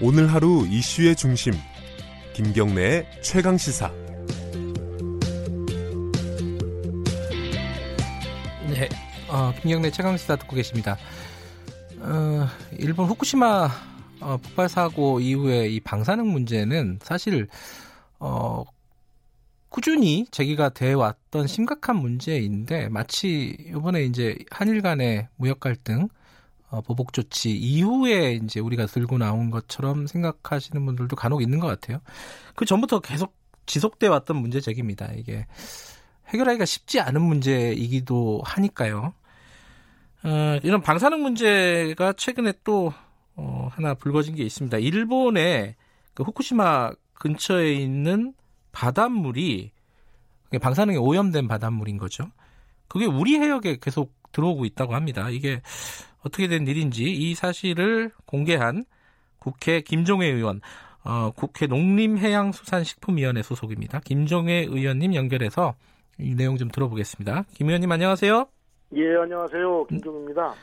오늘 하루 이슈의 중심 김경래의 최강 시사. 네, 어, 김경래 최강 시사 듣고 계십니다. 어, 일본 후쿠시마 어, 폭발 사고 이후에 이 방사능 문제는 사실 어, 꾸준히 제기가 돼 왔던 심각한 문제인데 마치 이번에 이제 한일 간의 무역 갈등 어, 보복 조치 이후에 이제 우리가 들고 나온 것처럼 생각하시는 분들도 간혹 있는 것 같아요. 그 전부터 계속 지속돼 왔던 문제 제기입니다. 이게 해결하기가 쉽지 않은 문제이기도 하니까요. 어, 이런 방사능 문제가 최근에 또 어, 하나 불거진 게 있습니다. 일본의 그 후쿠시마 근처에 있는 바닷물이 방사능에 오염된 바닷물인 거죠. 그게 우리 해역에 계속 들어오고 있다고 합니다. 이게 어떻게 된 일인지 이 사실을 공개한 국회 김종회 의원, 어, 국회 농림해양수산식품위원회 소속입니다. 김종회 의원님 연결해서 이 내용 좀 들어보겠습니다. 김 의원님 안녕하세요. 예, 안녕하세요. 김종입니다.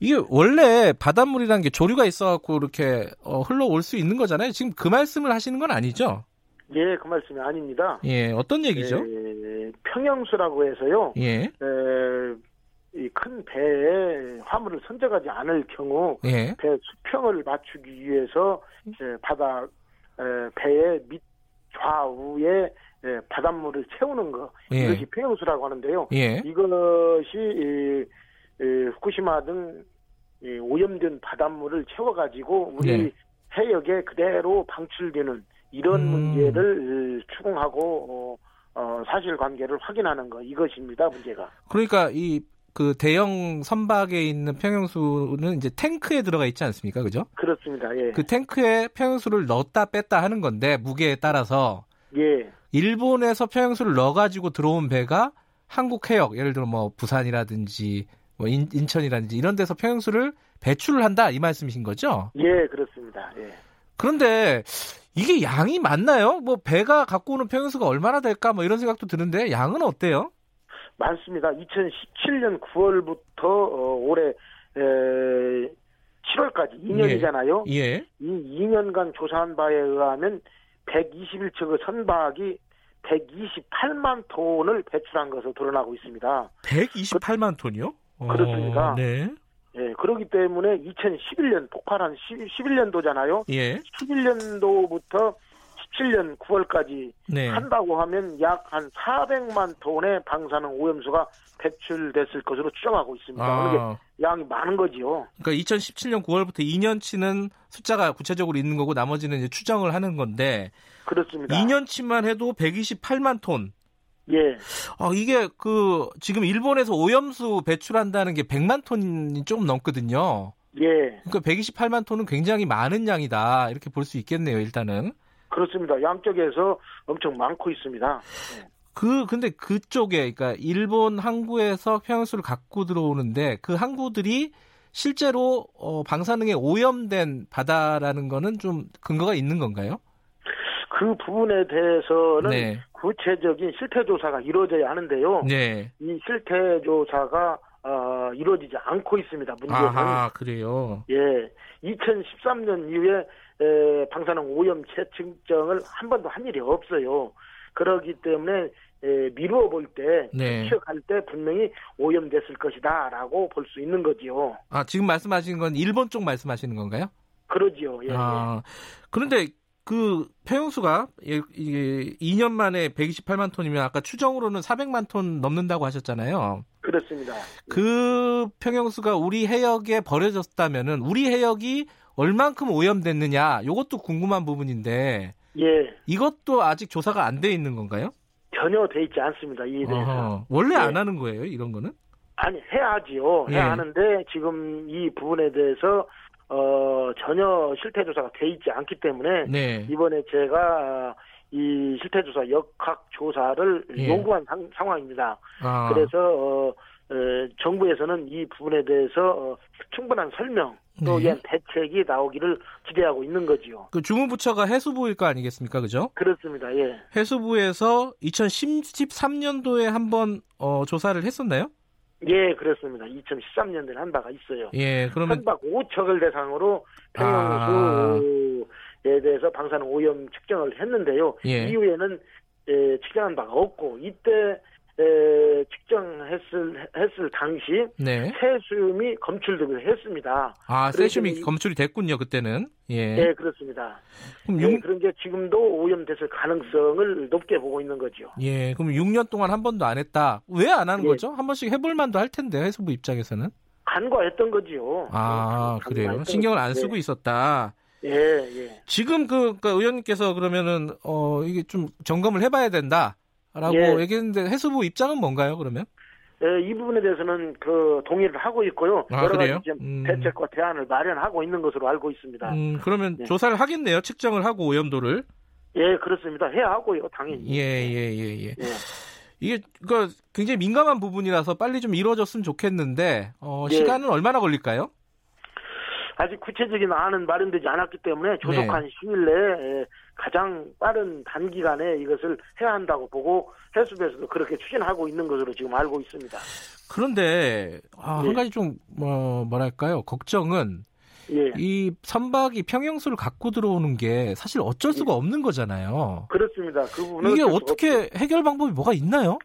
이게 원래 바닷물이라는 게 조류가 있어갖고 이렇게 어, 흘러올 수 있는 거잖아요. 지금 그 말씀을 하시는 건 아니죠? 예, 그 말씀이 아닙니다. 예, 어떤 얘기죠? 예, 평형수라고 해서요. 예. 큰 배에 화물을 선적하지 않을 경우 예. 배 수평을 맞추기 위해서 이제 바다 에, 배의 밑 좌우에 예, 바닷물을 채우는 거 예. 이것이 평형수라고 하는데요. 예. 이것이 이, 이, 후쿠시마 등 이, 오염된 바닷물을 채워가지고 우리 네. 해역에 그대로 방출되는 이런 음. 문제를 추궁하고 어, 어, 사실관계를 확인하는 거 이것입니다 문제가. 그러니까 이 그 대형 선박에 있는 평형수는 이제 탱크에 들어가 있지 않습니까? 그죠? 그렇습니다. 예. 그 탱크에 평형수를 넣었다 뺐다 하는 건데 무게에 따라서 예. 일본에서 평형수를 넣어 가지고 들어온 배가 한국 해역 예를 들어 뭐 부산이라든지 뭐 인, 인천이라든지 이런 데서 평형수를 배출을 한다 이 말씀이신 거죠? 예, 그렇습니다. 예. 그런데 이게 양이 많나요? 뭐 배가 갖고 오는 평형수가 얼마나 될까 뭐 이런 생각도 드는데 양은 어때요? 많습니다. 2017년 9월부터 어, 올해 에, 7월까지 2년이잖아요. 예. 이 2년간 조사한 바에 의하면 121척의 선박이 128만 톤을 배출한 것으로 드러나고 있습니다. 128만 톤이요? 그렇습니다. 어, 네. 예, 그렇기 때문에 2011년 폭발한 11년도잖아요. 예. 11년도부터 17년 9월까지 네. 한다고 하면 약 한 400만 톤의 방사능 오염수가 배출됐을 것으로 추정하고 있습니다. 아, 양이 많은 거지요. 그러니까 2017년 9월부터 2년치는 숫자가 구체적으로 있는 거고 나머지는 이제 추정을 하는 건데 그렇습니다. 2년치만 해도 128만 톤. 예, 아, 이게 그 지금 일본에서 오염수 배출한다는 게 100만 톤이 좀 넘거든요. 예, 그러니까 128만 톤은 굉장히 많은 양이다. 이렇게 볼 수 있겠네요, 일단은. 그렇습니다. 양쪽에서 엄청 많고 있습니다. 그 근데 그쪽에 그러니까 일본 항구에서 평양수를 갖고 들어오는데 그 항구들이 실제로 어, 방사능에 오염된 바다라는 거는 좀 근거가 있는 건가요? 그 부분에 대해서는 네. 구체적인 실태 조사가 이루어져야 하는데요. 네. 이 실태 조사가 어, 이루어지지 않고 있습니다. 문제는 아하, 그래요. 예, 2013년 이후에 에, 방사능 오염 재측정을 한 번도 한 일이 없어요. 그러기 때문에 에, 미루어 볼 때, 네. 추측할 때 분명히 오염됐을 것이다라고 볼 수 있는 거지요. 아, 지금 말씀하시는 건 일본 쪽 말씀하시는 건가요? 그러지요. 예, 아, 그런데 그 폐용수가 예, 이게 2년 만에 128만 톤이면 아까 추정으로는 400만 톤 넘는다고 하셨잖아요. 예. 그렇습니다. 그 평형수가 우리 해역에 버려졌다면은 우리 해역이 얼만큼 오염됐느냐 이것도 궁금한 부분인데 예, 이것도 아직 조사가 안 돼 있는 건가요? 전혀 돼 있지 않습니다. 이에 대해서. 어허, 원래 예. 안 하는 거예요 이런 거는? 아니 해야지요. 예. 해야 하는데 지금 이 부분에 대해서 어 전혀 실태 조사가 돼 있지 않기 때문에 네. 이번에 제가 이 실태 조사 역학 조사를 예. 요구한 상, 상황입니다. 아, 그래서 어, 에, 정부에서는 이 부분에 대해서 어, 충분한 설명 또 네. 위한 대책이 나오기를 기대하고 있는 거지요. 그 주무부처가 해수부일 거 아니겠습니까, 그죠? 그렇습니다. 예. 해수부에서 2013년도에 한번 어, 조사를 했었나요? 예, 그렇습니다. 2013년도에 한 바가 있어요. 예, 그러면 선박 5척을 대상으로 평형수에 대해서 방사능 오염 측정을 했는데요. 예. 이후에는 에, 측정한 바가 없고 이때 에, 측정했을 했을 당시 네. 세슘이 검출되기도 했습니다. 아, 세슘이 이- 검출이 됐군요, 그때는. 예. 네, 그렇습니다. 그럼 예, 육 그런 게 지금도 오염됐을 가능성을 높게 보고 있는 거죠. 예, 그럼 6년 동안 한 번도 안 했다. 왜 안 하는 예. 거죠? 한 번씩 해볼 만도 할 텐데, 해수부 입장에서는. 간과했던 거지요. 아, 간- 그래요. 신경을 안 거죠. 쓰고 있었다. 예, 예. 지금 그, 그러니까 의원님께서 그러면은, 어, 이게 좀 점검을 해봐야 된다. 라고 예. 얘기했는데, 해수부 입장은 뭔가요, 그러면? 예, 이 부분에 대해서는 그 동의를 하고 있고요. 아, 여러 그래요? 가지 음. 대책과 대안을 마련하고 있는 것으로 알고 있습니다. 음, 그러면 네. 조사를 하겠네요. 측정을 하고 오염도를. 예, 그렇습니다. 해야 하고요, 당연히. 예, 예, 예, 예. 예. 이게, 그니까 굉장히 민감한 부분이라서 빨리 좀 이루어졌으면 좋겠는데, 어, 예. 시간은 얼마나 걸릴까요? 아직 구체적인 안은 마련되지 않았기 때문에 조속한 네. 시일 내에 예, 가장 빠른 단기간에 이것을 해야 한다고 보고 해수부에서도 그렇게 추진하고 있는 것으로 지금 알고 있습니다. 그런데, 아, 예. 한 가지 좀, 뭐, 뭐랄까요. 걱정은, 예, 이 선박이 평형수를 갖고 들어오는 게 사실 어쩔 수가 없는 거잖아요. 그렇습니다. 그 부분은 이게 어떻게 해결 방법이 뭐가 있나요?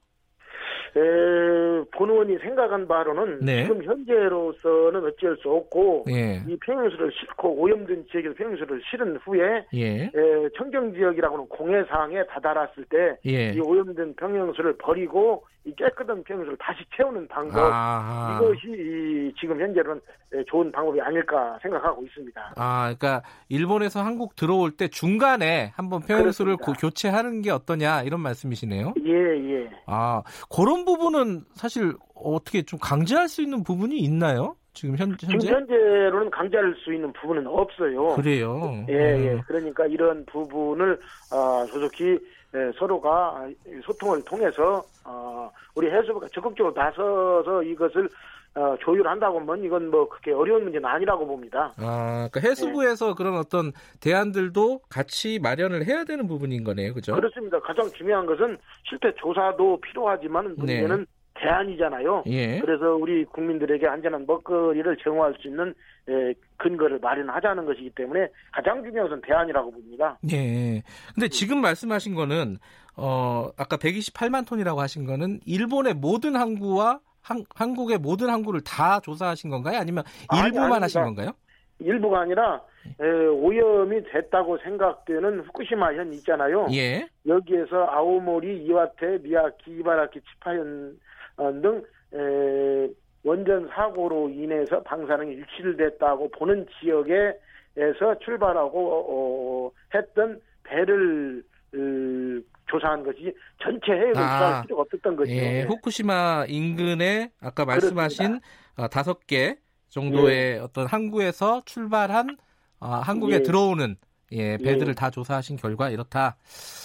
에, 본 의원이 생각한 바로는 네. 지금 현재로서는 어쩔 수 없고 예, 이 평형수를 싣고 오염된 지역에서 평형수를 실은 후에 예, 에, 청정 지역이라고는 공해상에 다다랐을 때이 예. 오염된 평형수를 버리고 이 깨끗한 평형수를 다시 채우는 방법 아, 이것이 이 지금 현재로는 에, 좋은 방법이 아닐까 생각하고 있습니다. 아, 그러니까 일본에서 한국 들어올 때 중간에 한번. 고- 교체하는 게 어떠냐 이런 말씀이시네요. 예, 예. 아, 그런 부분은 사실 어떻게 좀 강제할 수 있는 부분이 있나요? 지금 현, 지금 현재? 현재로는 강제할 수 있는 부분은 없어요. 그래요. 예, 음. 예. 그러니까 이런 부분을 어, 조속히 예, 서로가 소통을 통해서 어, 우리 해수부가 적극적으로 나서서 이것을 어, 조율한다고 하면 이건 뭐 그렇게 어려운 문제는 아니라고 봅니다. 아, 그러니까 해수부에서 그런 어떤 대안들도 같이 마련을 해야 되는 부분인 거네요, 그죠? 그렇습니다. 가장 중요한 것은 실태 조사도 필요하지만 문제는 대안이잖아요. 예. 그래서 우리 국민들에게 안전한 먹거리를 제공할 수 있는 예, 근거를 마련하자는 것이기 때문에 가장 중요한 것은 대안이라고 봅니다. 예. 근데 지금 말씀하신 거는 어 아까 128만 톤이라고 하신 거는 일본의 모든 항구와 한, 한국의 모든 항구를 다 조사하신 건가요? 아니면 아니, 일부만 아닙니다. 하신 건가요? 일부가 아니라 에, 오염이 됐다고 생각되는 후쿠시마 현 있잖아요. 예. 여기에서 아오모리, 이와테, 미야키, 이바라키, 치파현 어, 등 에, 원전 사고로 인해서 방사능이 유출됐다고 보는 지역에서 출발하고 어, 했던 배를 어, 조사한 것이 전체 해외로 아. 조사할 필요가 없었던 거죠. 예. 후쿠시마 인근에 아까 말씀하신 어, 다섯 개 정도의 어떤 항구에서 출발한 어, 한국에 예. 들어오는 예, 배들을 예. 다 조사하신 결과 이렇다.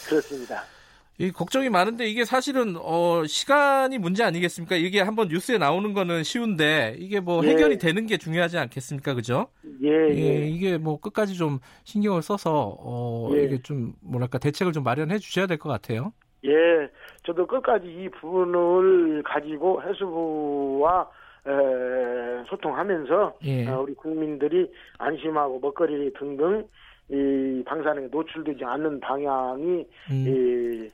그렇습니다. 이 걱정이 많은데 이게 사실은 어 시간이 문제 아니겠습니까? 이게 한번 뉴스에 나오는 거는 쉬운데 이게 뭐 예. 해결이 되는 게 중요하지 않겠습니까? 그죠? 예, 예, 예. 이게 뭐 끝까지 좀 신경을 써서 어 예. 이게 좀 뭐랄까 대책을 좀 마련해 주셔야 될 것 같아요. 예, 저도 끝까지 이 부분을 가지고 해수부와 에, 소통하면서 예. 어, 우리 국민들이 안심하고 먹거리 등등 이 방사능에 노출되지 않는 방향이 음, 이,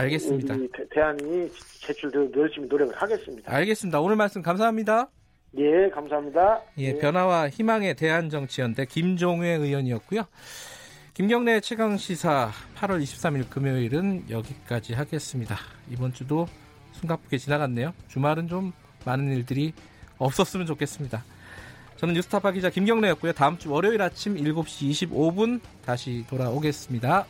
알겠습니다. 이 대- 대안이 제출되도록 열심히 노력을 하겠습니다. 알겠습니다. 오늘 말씀 감사합니다. 예, 감사합니다. 예, 변화와 희망의 대한정치연대 김종회 의원이었고요. 김경래 최강 시사 8월 23일 금요일은 여기까지 하겠습니다. 이번 주도 숨가쁘게 지나갔네요. 주말은 좀 많은 일들이 없었으면 좋겠습니다. 저는 뉴스타파 기자 김경래였고요. 다음 주 월요일 아침 7시 25분 다시 돌아오겠습니다.